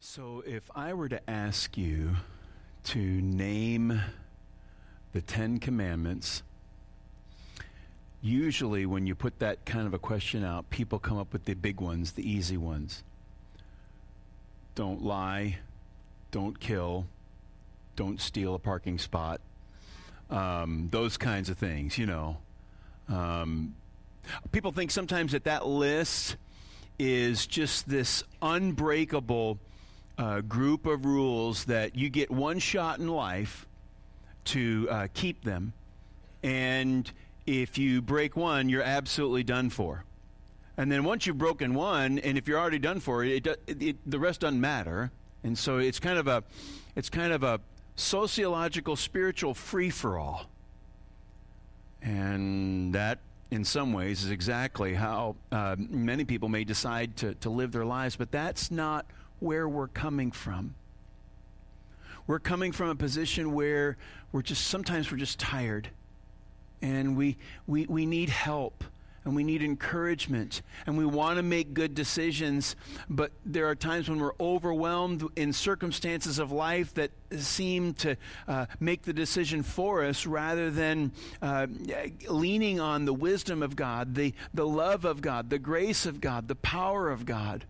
So, if I were to ask you to name the Ten Commandments, usually when you put that kind of a question out, people come up with the big ones, the easy ones. Don't lie, don't kill, don't steal a parking spot, um, those kinds of things, you know. Um, people think sometimes that that list is just this unbreakable uh, group of rules that you get one shot in life to uh, keep them. And if you break one, you're absolutely done for. And then once you've broken one, and if you're already done for, it, it, it, the rest doesn't matter. And so it's kind of a, it's kind of a sociological, spiritual free for all. And that, in some ways, is exactly how uh, many people may decide to, to live their lives. But that's not where we're coming from. We're coming from a position where we're just sometimes we're just tired and we, we, we need help and we need encouragement and we want to make good decisions, but there are times when we're overwhelmed in circumstances of life that seem to uh, make the decision for us rather than uh, leaning on the wisdom of God, the, the love of God, the grace of God, the power of God.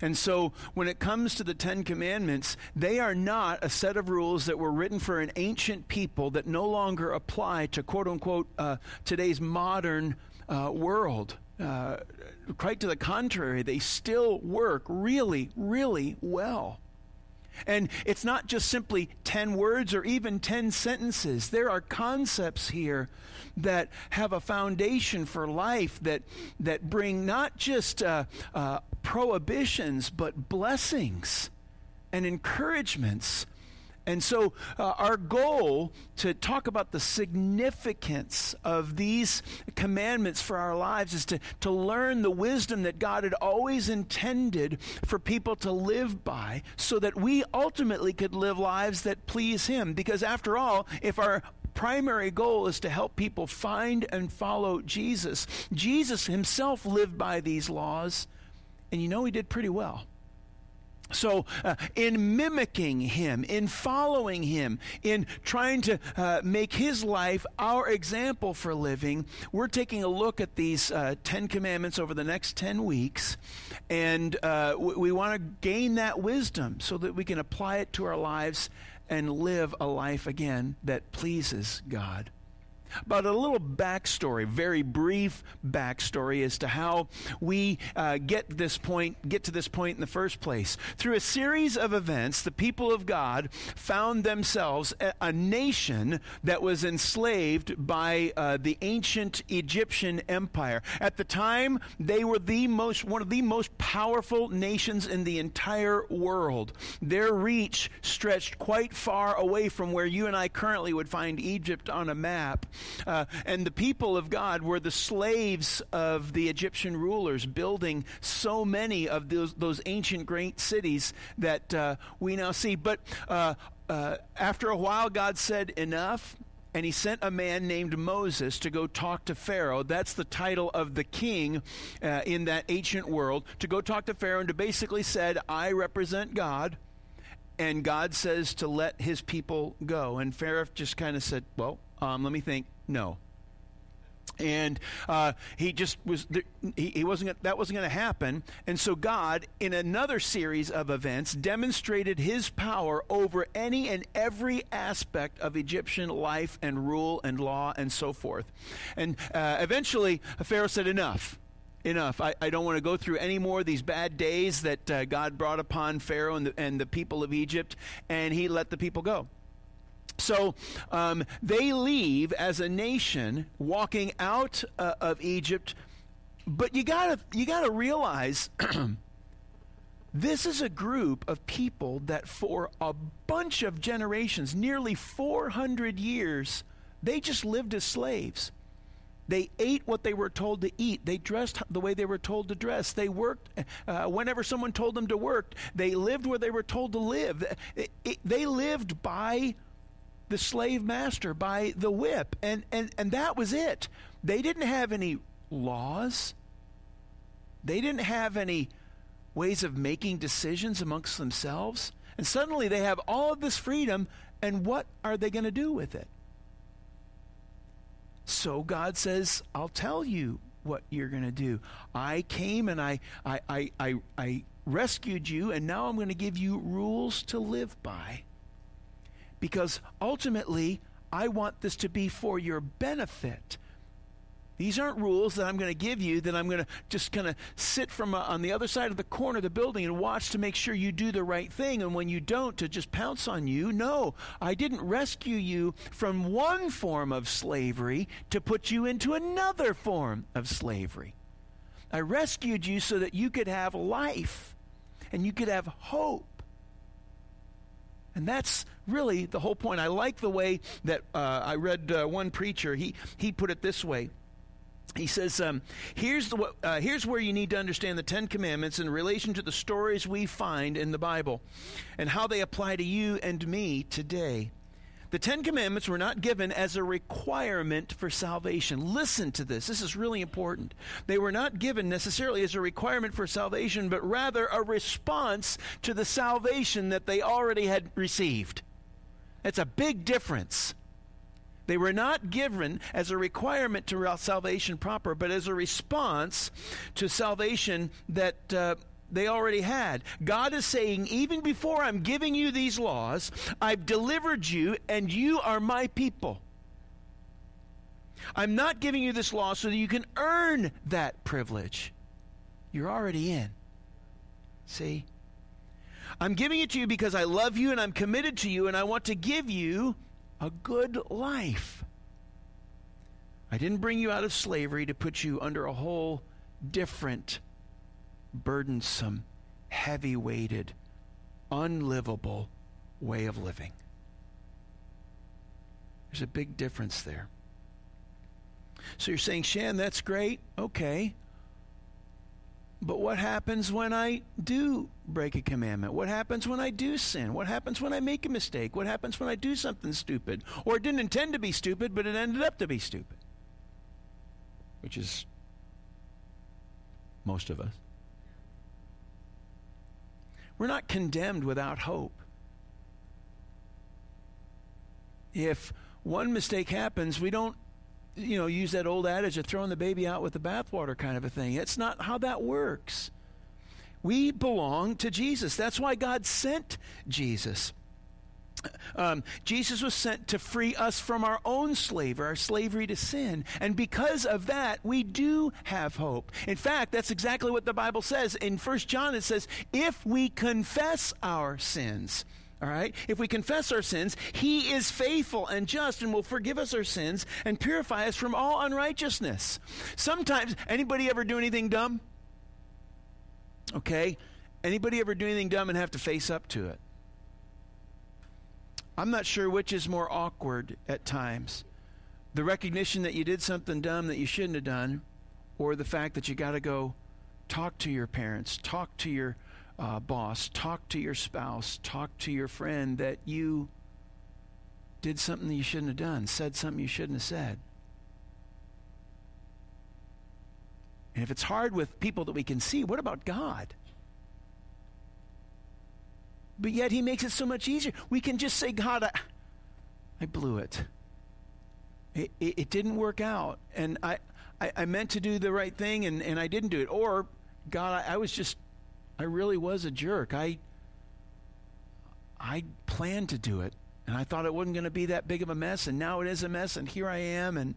And so, when it comes to the Ten Commandments, they are not a set of rules that were written for an ancient people that no longer apply to quote unquote uh, today's modern uh, world. Uh, quite to the contrary, they still work really, really well. And it's not just simply 10 words or even 10 sentences. There are concepts here that have a foundation for life that, that bring not just uh, uh, prohibitions, but blessings and encouragements. And so, uh, our goal to talk about the significance of these commandments for our lives is to, to learn the wisdom that God had always intended for people to live by so that we ultimately could live lives that please Him. Because, after all, if our primary goal is to help people find and follow Jesus, Jesus Himself lived by these laws and you know, he did pretty well. So, uh, in mimicking him, in following him, in trying to uh, make his life our example for living, we're taking a look at these uh, Ten Commandments over the next 10 weeks. And uh, we, we want to gain that wisdom so that we can apply it to our lives and live a life again that pleases God. But a little backstory, very brief backstory as to how we uh, get this point, get to this point in the first place. Through a series of events, the people of God found themselves a, a nation that was enslaved by uh, the ancient Egyptian empire. At the time, they were the most, one of the most powerful nations in the entire world. Their reach stretched quite far away from where you and I currently would find Egypt on a map. Uh, and the people of God were the slaves of the Egyptian rulers, building so many of those, those ancient great cities that uh, we now see. But uh, uh after a while, God said, Enough. And he sent a man named Moses to go talk to Pharaoh. That's the title of the king uh, in that ancient world. To go talk to Pharaoh and to basically said, I represent God and God says to let his people go. And Pharaoh just kind of said, Well, um, let me think. No. And uh, he just was, he, he wasn't, that wasn't going to happen. And so God, in another series of events, demonstrated his power over any and every aspect of Egyptian life and rule and law and so forth. And uh, eventually, Pharaoh said, Enough enough. I, I, don't want to go through any more of these bad days that uh, God brought upon Pharaoh and the, and the people of Egypt, and he let the people go. So um, they leave as a nation, walking out uh, of Egypt. But you gotta you gotta realize. This is a group of people that, for a bunch of generations, nearly 400 years, they just lived as slaves. They ate what they were told to eat. They dressed the way they were told to dress. They worked uh, whenever someone told them to work. They lived where they were told to live. They lived by the slave master by the whip. And, and, and that was it. They didn't have any laws, they didn't have any ways of making decisions amongst themselves. And suddenly they have all of this freedom, and what are they going to do with it? So God says, I'll tell you what you're going to do. I came and I, I, I, I, I rescued you, and now I'm going to give you rules to live by. Because ultimately, I want this to be for your benefit. These aren't rules that I'm going to give you that I'm going to just kind of sit from uh, on the other side of the corner of the building and watch to make sure you do the right thing. And when you don't, to just pounce on you. No, I didn't rescue you from one form of slavery to put you into another form of slavery. I rescued you so that you could have life and you could have hope. And that's really the whole point. I like the way that uh, I read uh, one preacher. He, he put it this way he says, um, here's, the, uh, here's where you need to understand the Ten Commandments in relation to the stories we find in the Bible and how they apply to you and me today. The Ten Commandments were not given as a requirement for salvation. Listen to this. This is really important. They were not given necessarily as a requirement for salvation, but rather a response to the salvation that they already had received. That's a big difference. They were not given as a requirement to salvation proper, but as a response to salvation that uh, they already had. God is saying, even before I'm giving you these laws, I've delivered you, and you are my people. I'm not giving you this law so that you can earn that privilege. You're already in. See? I'm giving it to you because I love you and I'm committed to you and I want to give you a good life. I didn't bring you out of slavery to put you under a whole different, burdensome, heavy weighted, unlivable way of living. There's a big difference there. So you're saying, Shan, that's great. Okay. But what happens when I do break a commandment? What happens when I do sin? What happens when I make a mistake? What happens when I do something stupid? Or it didn't intend to be stupid, but it ended up to be stupid? Which is most of us. We're not condemned without hope. If one mistake happens, we don't you know, use that old adage of throwing the baby out with the bathwater kind of a thing. It's not how that works. We belong to Jesus. That's why God sent Jesus. Um, Jesus was sent to free us from our own slavery, our slavery to sin. And because of that, we do have hope. In fact, that's exactly what the Bible says. In 1 John, it says, if we confess our sins, all right? If we confess our sins, he is faithful and just and will forgive us our sins and purify us from all unrighteousness. Sometimes anybody ever do anything dumb? Okay? Anybody ever do anything dumb and have to face up to it? I'm not sure which is more awkward at times. The recognition that you did something dumb that you shouldn't have done or the fact that you got to go talk to your parents, talk to your uh, boss, talk to your spouse, talk to your friend that you did something that you shouldn't have done, said something you shouldn't have said. And if it's hard with people that we can see, what about God? But yet he makes it so much easier. We can just say, God, I, I blew it. It, it. it, didn't work out. And I, I, I, meant to do the right thing and, and I didn't do it. Or, God, I, I was just I really was a jerk. I I planned to do it and I thought it wasn't going to be that big of a mess and now it is a mess and here I am and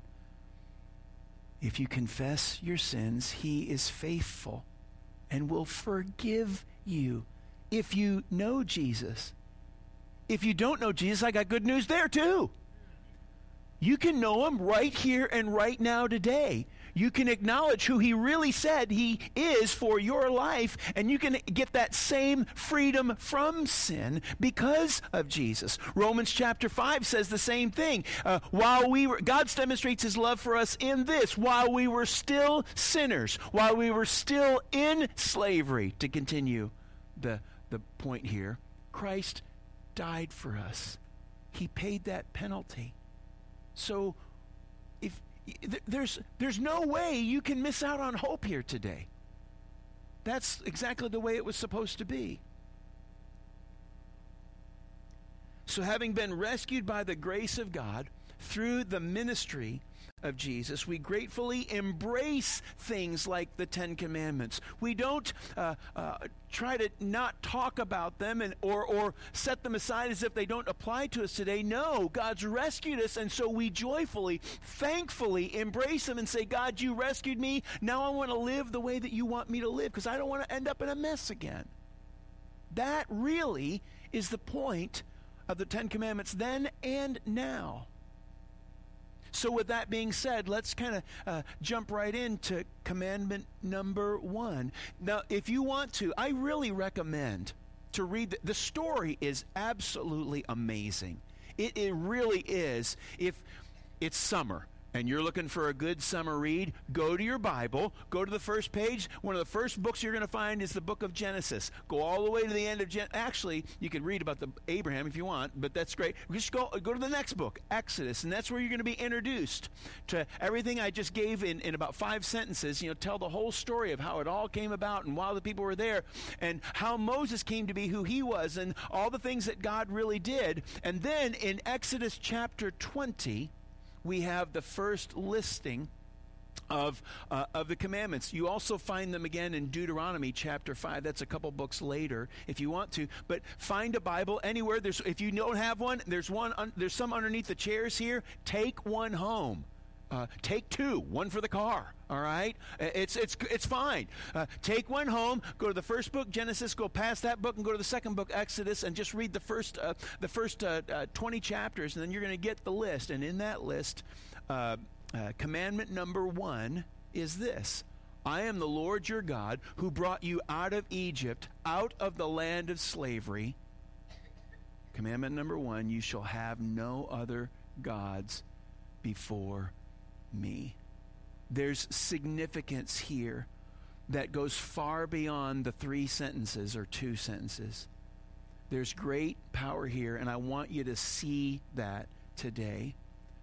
if you confess your sins, he is faithful and will forgive you if you know Jesus. If you don't know Jesus, I got good news there too. You can know him right here and right now today you can acknowledge who he really said he is for your life, and you can get that same freedom from sin because of Jesus. Romans chapter 5 says the same thing. Uh, while we were, God demonstrates his love for us in this, while we were still sinners, while we were still in slavery, to continue the, the point here, Christ died for us. He paid that penalty. So if there's, there's no way you can miss out on hope here today. That's exactly the way it was supposed to be. So, having been rescued by the grace of God through the ministry of Jesus, we gratefully embrace things like the Ten Commandments. We don't uh, uh, try to not talk about them and, or, or set them aside as if they don't apply to us today. No, God's rescued us, and so we joyfully, thankfully embrace them and say, God, you rescued me. Now I want to live the way that you want me to live because I don't want to end up in a mess again. That really is the point of the Ten Commandments then and now. So, with that being said, let's kind of uh, jump right into commandment number one. Now, if you want to, I really recommend to read the, the story is absolutely amazing. It, it really is. If it's summer, and you're looking for a good summer read, go to your Bible, go to the first page. One of the first books you're going to find is the book of Genesis. Go all the way to the end of Gen- actually, you can read about the Abraham if you want, but that's great. Just go go to the next book, Exodus, and that's where you're going to be introduced to everything I just gave in, in about five sentences. You know, tell the whole story of how it all came about and why the people were there and how Moses came to be who he was and all the things that God really did. And then in Exodus chapter 20, we have the first listing of, uh, of the commandments. You also find them again in Deuteronomy chapter 5. That's a couple books later if you want to. But find a Bible anywhere. There's, if you don't have one, there's, one un, there's some underneath the chairs here. Take one home. Uh, take two, one for the car. All right, it's it's it's fine. Uh, take one home. Go to the first book, Genesis. Go past that book and go to the second book, Exodus, and just read the first uh, the first uh, uh, twenty chapters, and then you're going to get the list. And in that list, uh, commandment number one is this: I am the Lord your God who brought you out of Egypt, out of the land of slavery. Commandment number one: You shall have no other gods before me. There's significance here that goes far beyond the three sentences or two sentences. There's great power here, and I want you to see that today.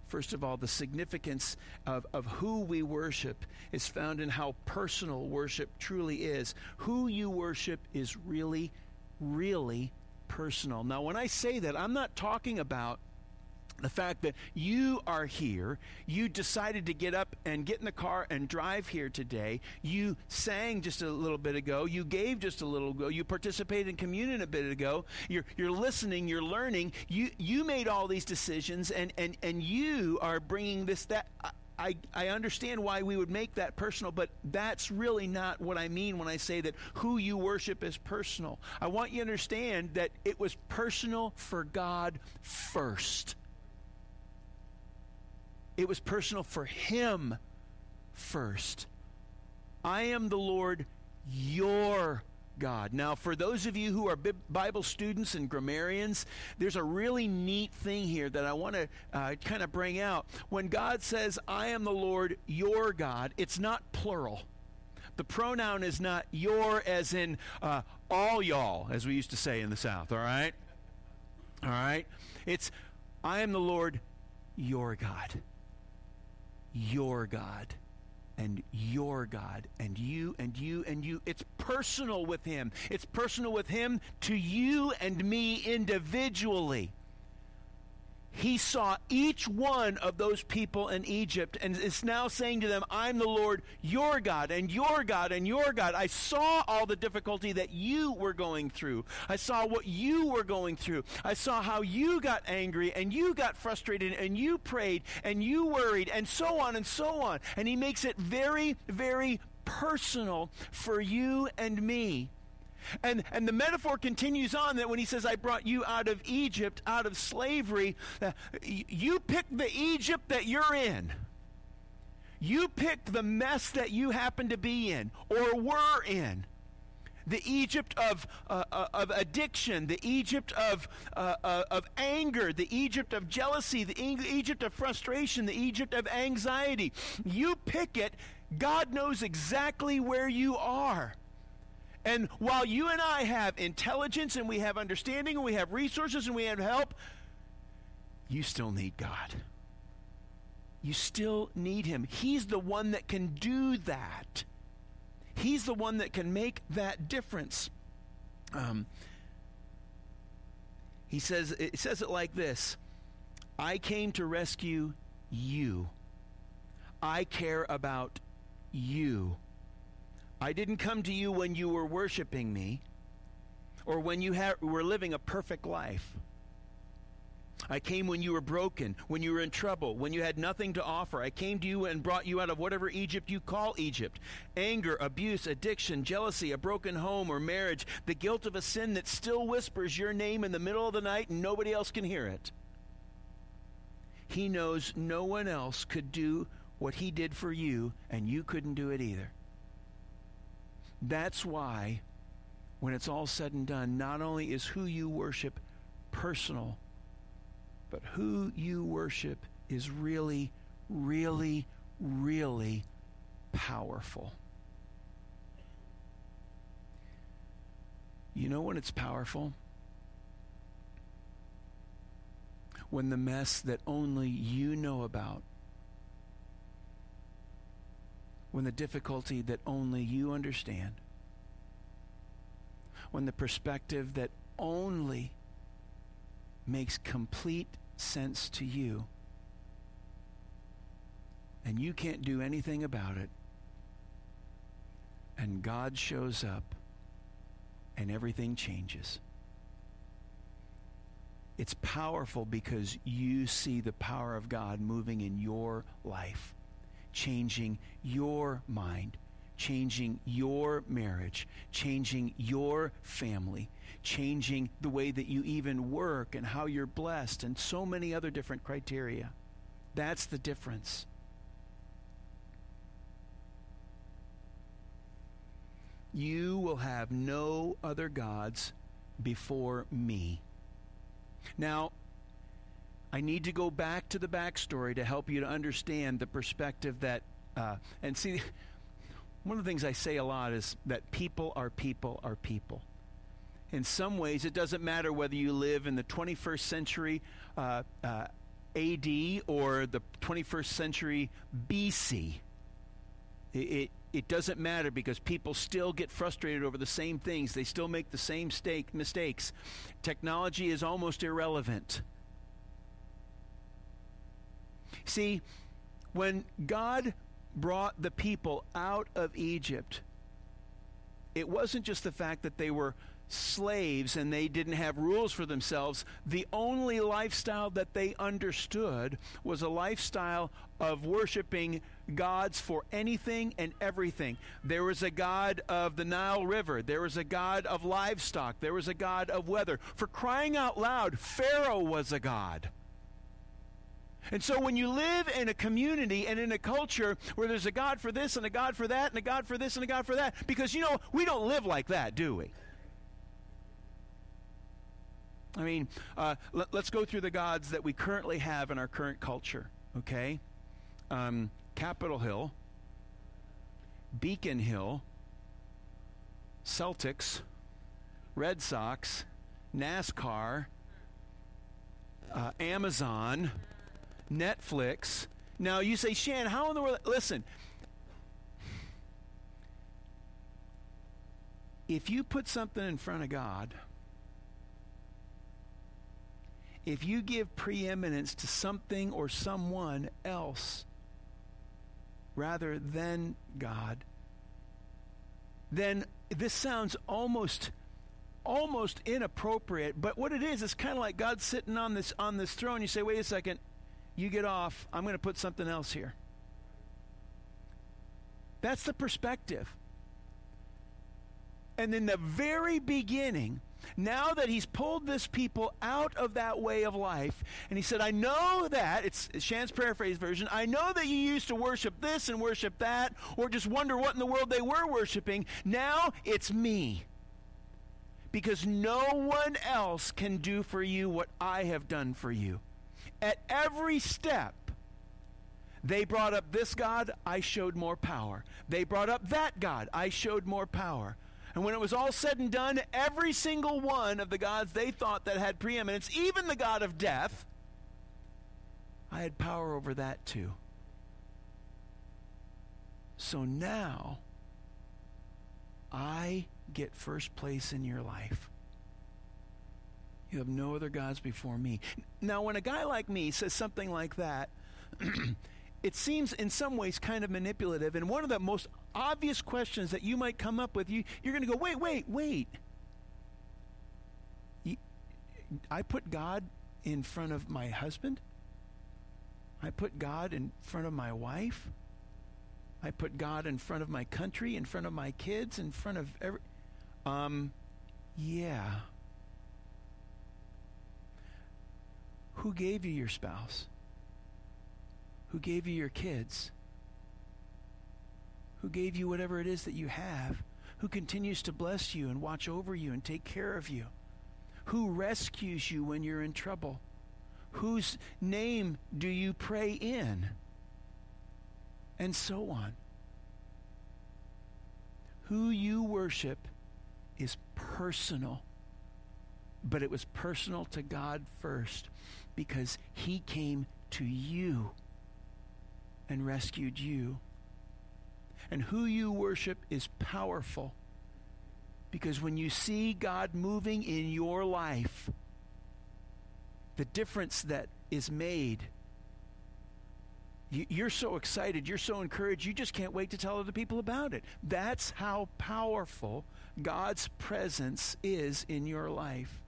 First of all, the significance of, of who we worship is found in how personal worship truly is. Who you worship is really, really personal. Now, when I say that, I'm not talking about the fact that you are here, you decided to get up and get in the car and drive here today, you sang just a little bit ago, you gave just a little ago, you participated in communion a bit ago, you're, you're listening, you're learning, you, you made all these decisions, and, and, and you are bringing this, that. I, I understand why we would make that personal, but that's really not what I mean when I say that who you worship is personal. I want you to understand that it was personal for God first. It was personal for him first. I am the Lord your God. Now, for those of you who are Bible students and grammarians, there's a really neat thing here that I want to uh, kind of bring out. When God says, I am the Lord your God, it's not plural. The pronoun is not your, as in uh, all y'all, as we used to say in the South, all right? All right? It's, I am the Lord your God your God and your God and you and you and you. It's personal with Him. It's personal with Him to you and me individually. He saw each one of those people in Egypt and is now saying to them, I'm the Lord your God and your God and your God. I saw all the difficulty that you were going through. I saw what you were going through. I saw how you got angry and you got frustrated and you prayed and you worried and so on and so on. And he makes it very, very personal for you and me. And, and the metaphor continues on that when he says, I brought you out of Egypt, out of slavery, uh, you pick the Egypt that you're in. You pick the mess that you happen to be in or were in. The Egypt of, uh, uh, of addiction, the Egypt of, uh, uh of anger, the Egypt of jealousy, the Egypt of frustration, the Egypt of anxiety. You pick it. God knows exactly where you are. And while you and I have intelligence and we have understanding and we have resources and we have help, you still need God. You still need Him. He's the one that can do that. He's the one that can make that difference. Um, he says it says it like this I came to rescue you. I care about you. I didn't come to you when you were worshiping me or when you ha- were living a perfect life. I came when you were broken, when you were in trouble, when you had nothing to offer. I came to you and brought you out of whatever Egypt you call Egypt anger, abuse, addiction, jealousy, a broken home or marriage, the guilt of a sin that still whispers your name in the middle of the night and nobody else can hear it. He knows no one else could do what he did for you, and you couldn't do it either. That's why, when it's all said and done, not only is who you worship personal, but who you worship is really, really, really powerful. You know when it's powerful? When the mess that only you know about when the difficulty that only you understand, when the perspective that only makes complete sense to you, and you can't do anything about it, and God shows up and everything changes. It's powerful because you see the power of God moving in your life changing your mind, changing your marriage, changing your family, changing the way that you even work and how you're blessed, and so many other different criteria. That's the difference. You will have no other gods before me. Now, I need to go back to the backstory to help you to understand the perspective that, uh, and see, one of the things I say a lot is that people are people are people. In some ways, it doesn't matter whether you live in the 21st century uh, uh, AD or the 21st century BC. It, it, it doesn't matter because people still get frustrated over the same things. They still make the same stake, mistakes. Technology is almost irrelevant. See, when God brought the people out of Egypt, it wasn't just the fact that they were slaves and they didn't have rules for themselves. The only lifestyle that they understood was a lifestyle of worshiping gods for anything and everything. There was a god of the Nile River, there was a god of livestock, there was a god of weather. For crying out loud, Pharaoh was a god. And so when you live in a community and in a culture where there's a God for this and a God for that and a God for this and a God for that, because you know, we don't live like that, do we? I mean, uh, let, us go through the gods that we currently have in our current culture, okay? Um, Capitol Hill, Beacon Hill, Celtics, Red Sox, NASCAR, uh, Amazon, Netflix. Now you say, Shan, how in the world? Listen, if you put something in front of God, if you give preeminence to something or someone else rather than God, then this sounds almost almost inappropriate but what it is it's kind of like god sitting on this on this throne you say wait a second you get off, I'm going to put something else here. That's the perspective. And in the very beginning, now that he's pulled this people out of that way of life, and he said, I know that, it's Shan's paraphrase version, I know that you used to worship this and worship that, or just wonder what in the world they were worshiping. Now it's me. Because no one else can do for you what I have done for you. At every step, they brought up this God, I showed more power. They brought up that God, I showed more power. And when it was all said and done, every single one of the gods they thought that had preeminence, even the God of death, I had power over that too. So now, I get first place in your life. You have no other gods before me. Now, when a guy like me says something like that, it seems in some ways kind of manipulative. And one of the most obvious questions that you might come up with, you, you're going to go, wait, wait, wait. I put God in front of my husband? I put God in front of my wife? I put God in front of my country, in front of my kids, in front of every. Um, yeah. Who gave you your spouse? Who gave you your kids? Who gave you whatever it is that you have? Who continues to bless you and watch over you and take care of you? Who rescues you when you're in trouble? Whose name do you pray in? And so on. Who you worship is personal, but it was personal to God first because He came to you and rescued you. And who you worship is powerful because when you see God moving in your life, the difference that is made, you're so excited, you're so encouraged, you just can't wait to tell other people about it. That's how powerful God's presence is in your life.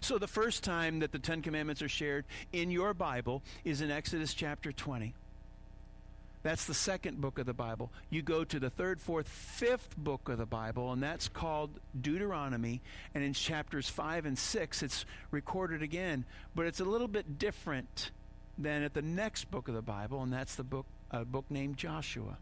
So, the first time that the Ten Commandments are shared in your Bible is in Exodus chapter 20. That's the second book of the Bible. You go to the third, fourth, fifth book of the Bible, and that's called Deuteronomy. And in chapters 5 and 6, it's recorded again. But it's a little bit different than at the next book of the Bible, and that's the book, a book named Joshua.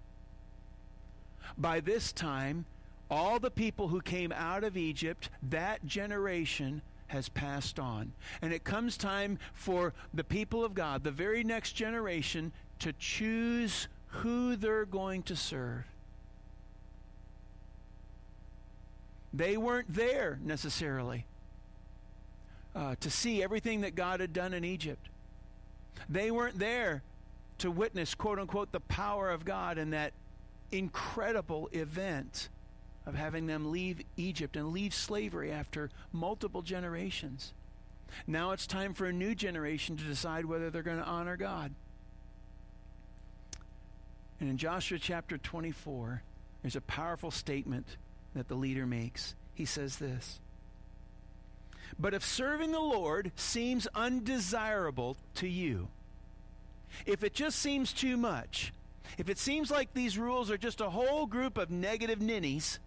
By this time, all the people who came out of Egypt, that generation, has passed on. And it comes time for the people of God, the very next generation, to choose who they're going to serve. They weren't there necessarily uh, to see everything that God had done in Egypt. They weren't there to witness, quote unquote, the power of God in that incredible event of having them leave Egypt and leave slavery after multiple generations. Now it's time for a new generation to decide whether they're going to honor God. And in Joshua chapter 24, there's a powerful statement that the leader makes. He says this But if serving the Lord seems undesirable to you, if it just seems too much, if it seems like these rules are just a whole group of negative ninnies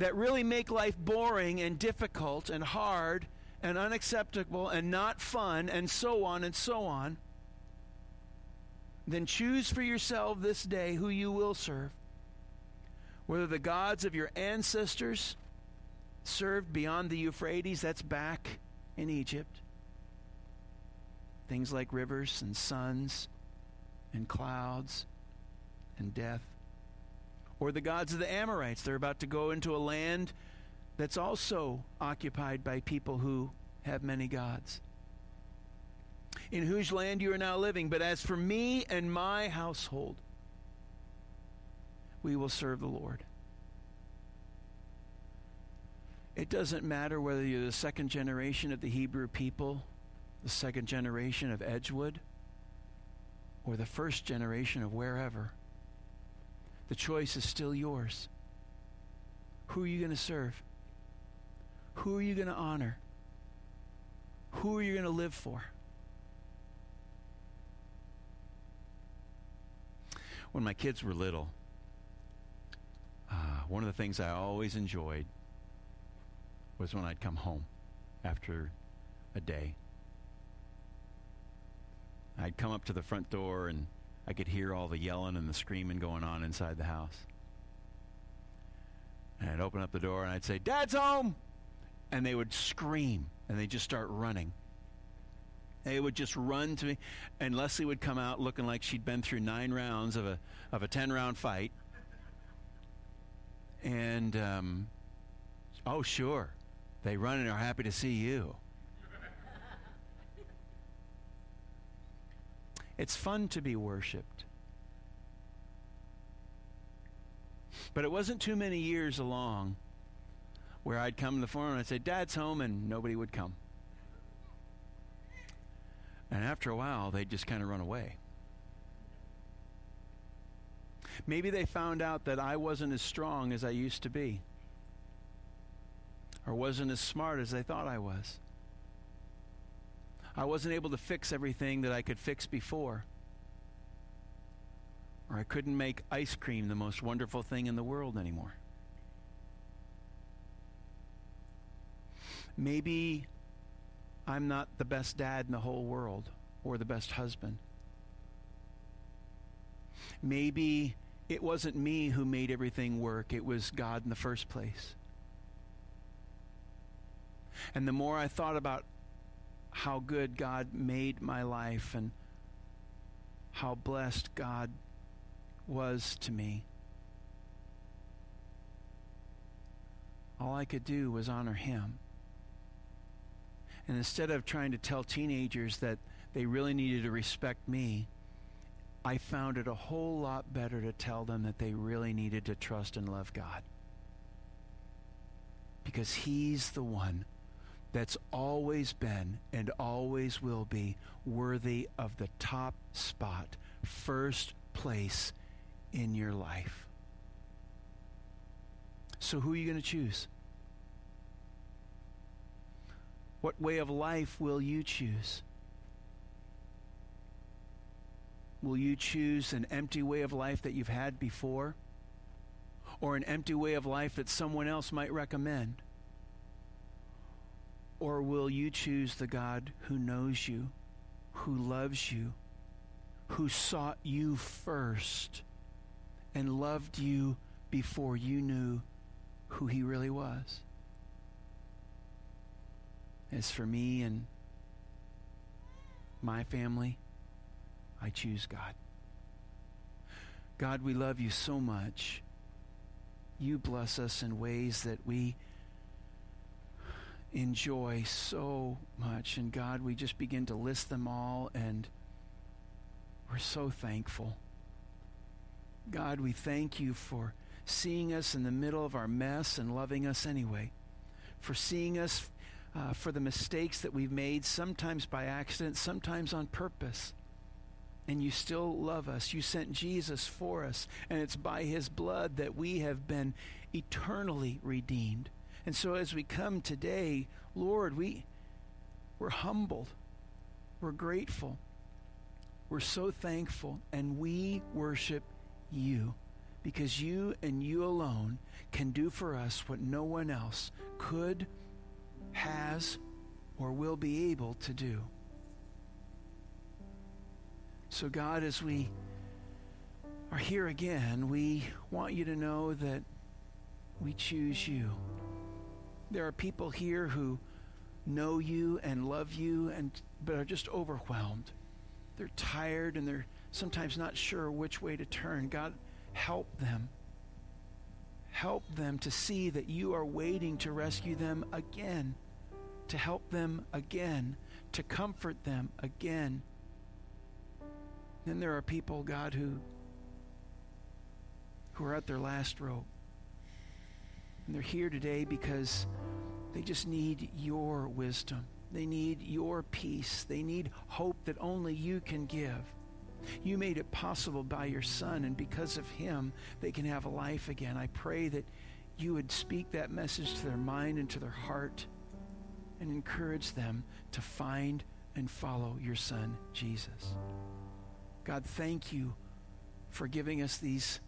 that really make life boring and difficult and hard and unacceptable and not fun and so on and so on, then choose for yourself this day who you will serve. Whether the gods of your ancestors served beyond the Euphrates, that's back in Egypt. Things like rivers and suns and clouds and death. Or the gods of the Amorites. They're about to go into a land that's also occupied by people who have many gods in whose land you are now living. But as for me and my household, we will serve the Lord. It doesn't matter whether you're the second generation of the Hebrew people, the second generation of Edgewood, or the first generation of wherever. The choice is still yours. Who are you going to serve? Who are you going to honor? Who are you going to live for? when my kids were little, uh, one of the things I always enjoyed was when I'd come home after a day. I'd come up to the front door and I could hear all the yelling and the screaming going on inside the house. And I'd open up the door and I'd say, Dad's home! And they would scream and they'd just start running. They would just run to me, and Leslie would come out looking like she'd been through nine rounds of a of a ten round fight. And um, oh, sure, they run and are happy to see you. It's fun to be worshipped. But it wasn't too many years along where I'd come to the farm and I'd say, Dad's home, and nobody would come. And after a while, they'd just kind of run away. Maybe they found out that I wasn't as strong as I used to be, or wasn't as smart as they thought I was. I wasn't able to fix everything that I could fix before. Or I couldn't make ice cream the most wonderful thing in the world anymore. Maybe I'm not the best dad in the whole world or the best husband. Maybe it wasn't me who made everything work, it was God in the first place. And the more I thought about how good God made my life and how blessed God was to me, all I could do was honor Him. And instead of trying to tell teenagers that they really needed to respect me, I found it a whole lot better to tell them that they really needed to trust and love God. Because He's the one that's always been and always will be worthy of the top spot, first place in your life. So, who are you going to choose? What way of life will you choose? Will you choose an empty way of life that you've had before? Or an empty way of life that someone else might recommend? Or will you choose the God who knows you, who loves you, who sought you first and loved you before you knew who he really was? As for me and my family, I choose God. God, we love you so much. You bless us in ways that we enjoy so much. And God, we just begin to list them all, and we're so thankful. God, we thank you for seeing us in the middle of our mess and loving us anyway, for seeing us uh, for the mistakes that we've made, sometimes by accident, sometimes on purpose and you still love us. You sent Jesus for us, and it's by his blood that we have been eternally redeemed. And so as we come today, Lord, we we're humbled. We're grateful. We're so thankful and we worship you because you and you alone can do for us what no one else could, has, or will be able to do. So, God, as we are here again, we want you to know that we choose you. There are people here who know you and love you and but are just overwhelmed. They're tired and they're sometimes not sure which way to turn. God, help them. Help them to see that you are waiting to rescue them again, to help them again, to comfort them again then there are people, God, who who are at their last rope. And they're here today because they just need your wisdom. They need your peace. They need hope that only you can give. You made it possible by your Son, and because of Him, they can have a life again. I pray that you would speak that message to their mind and to their heart and encourage them to find and follow your Son, Jesus. God, thank you for giving us these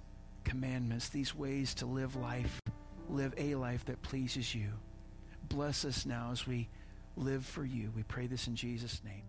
commandments, these ways to live life, live a life that pleases you. Bless us now as we live for you. We pray this in Jesus' name.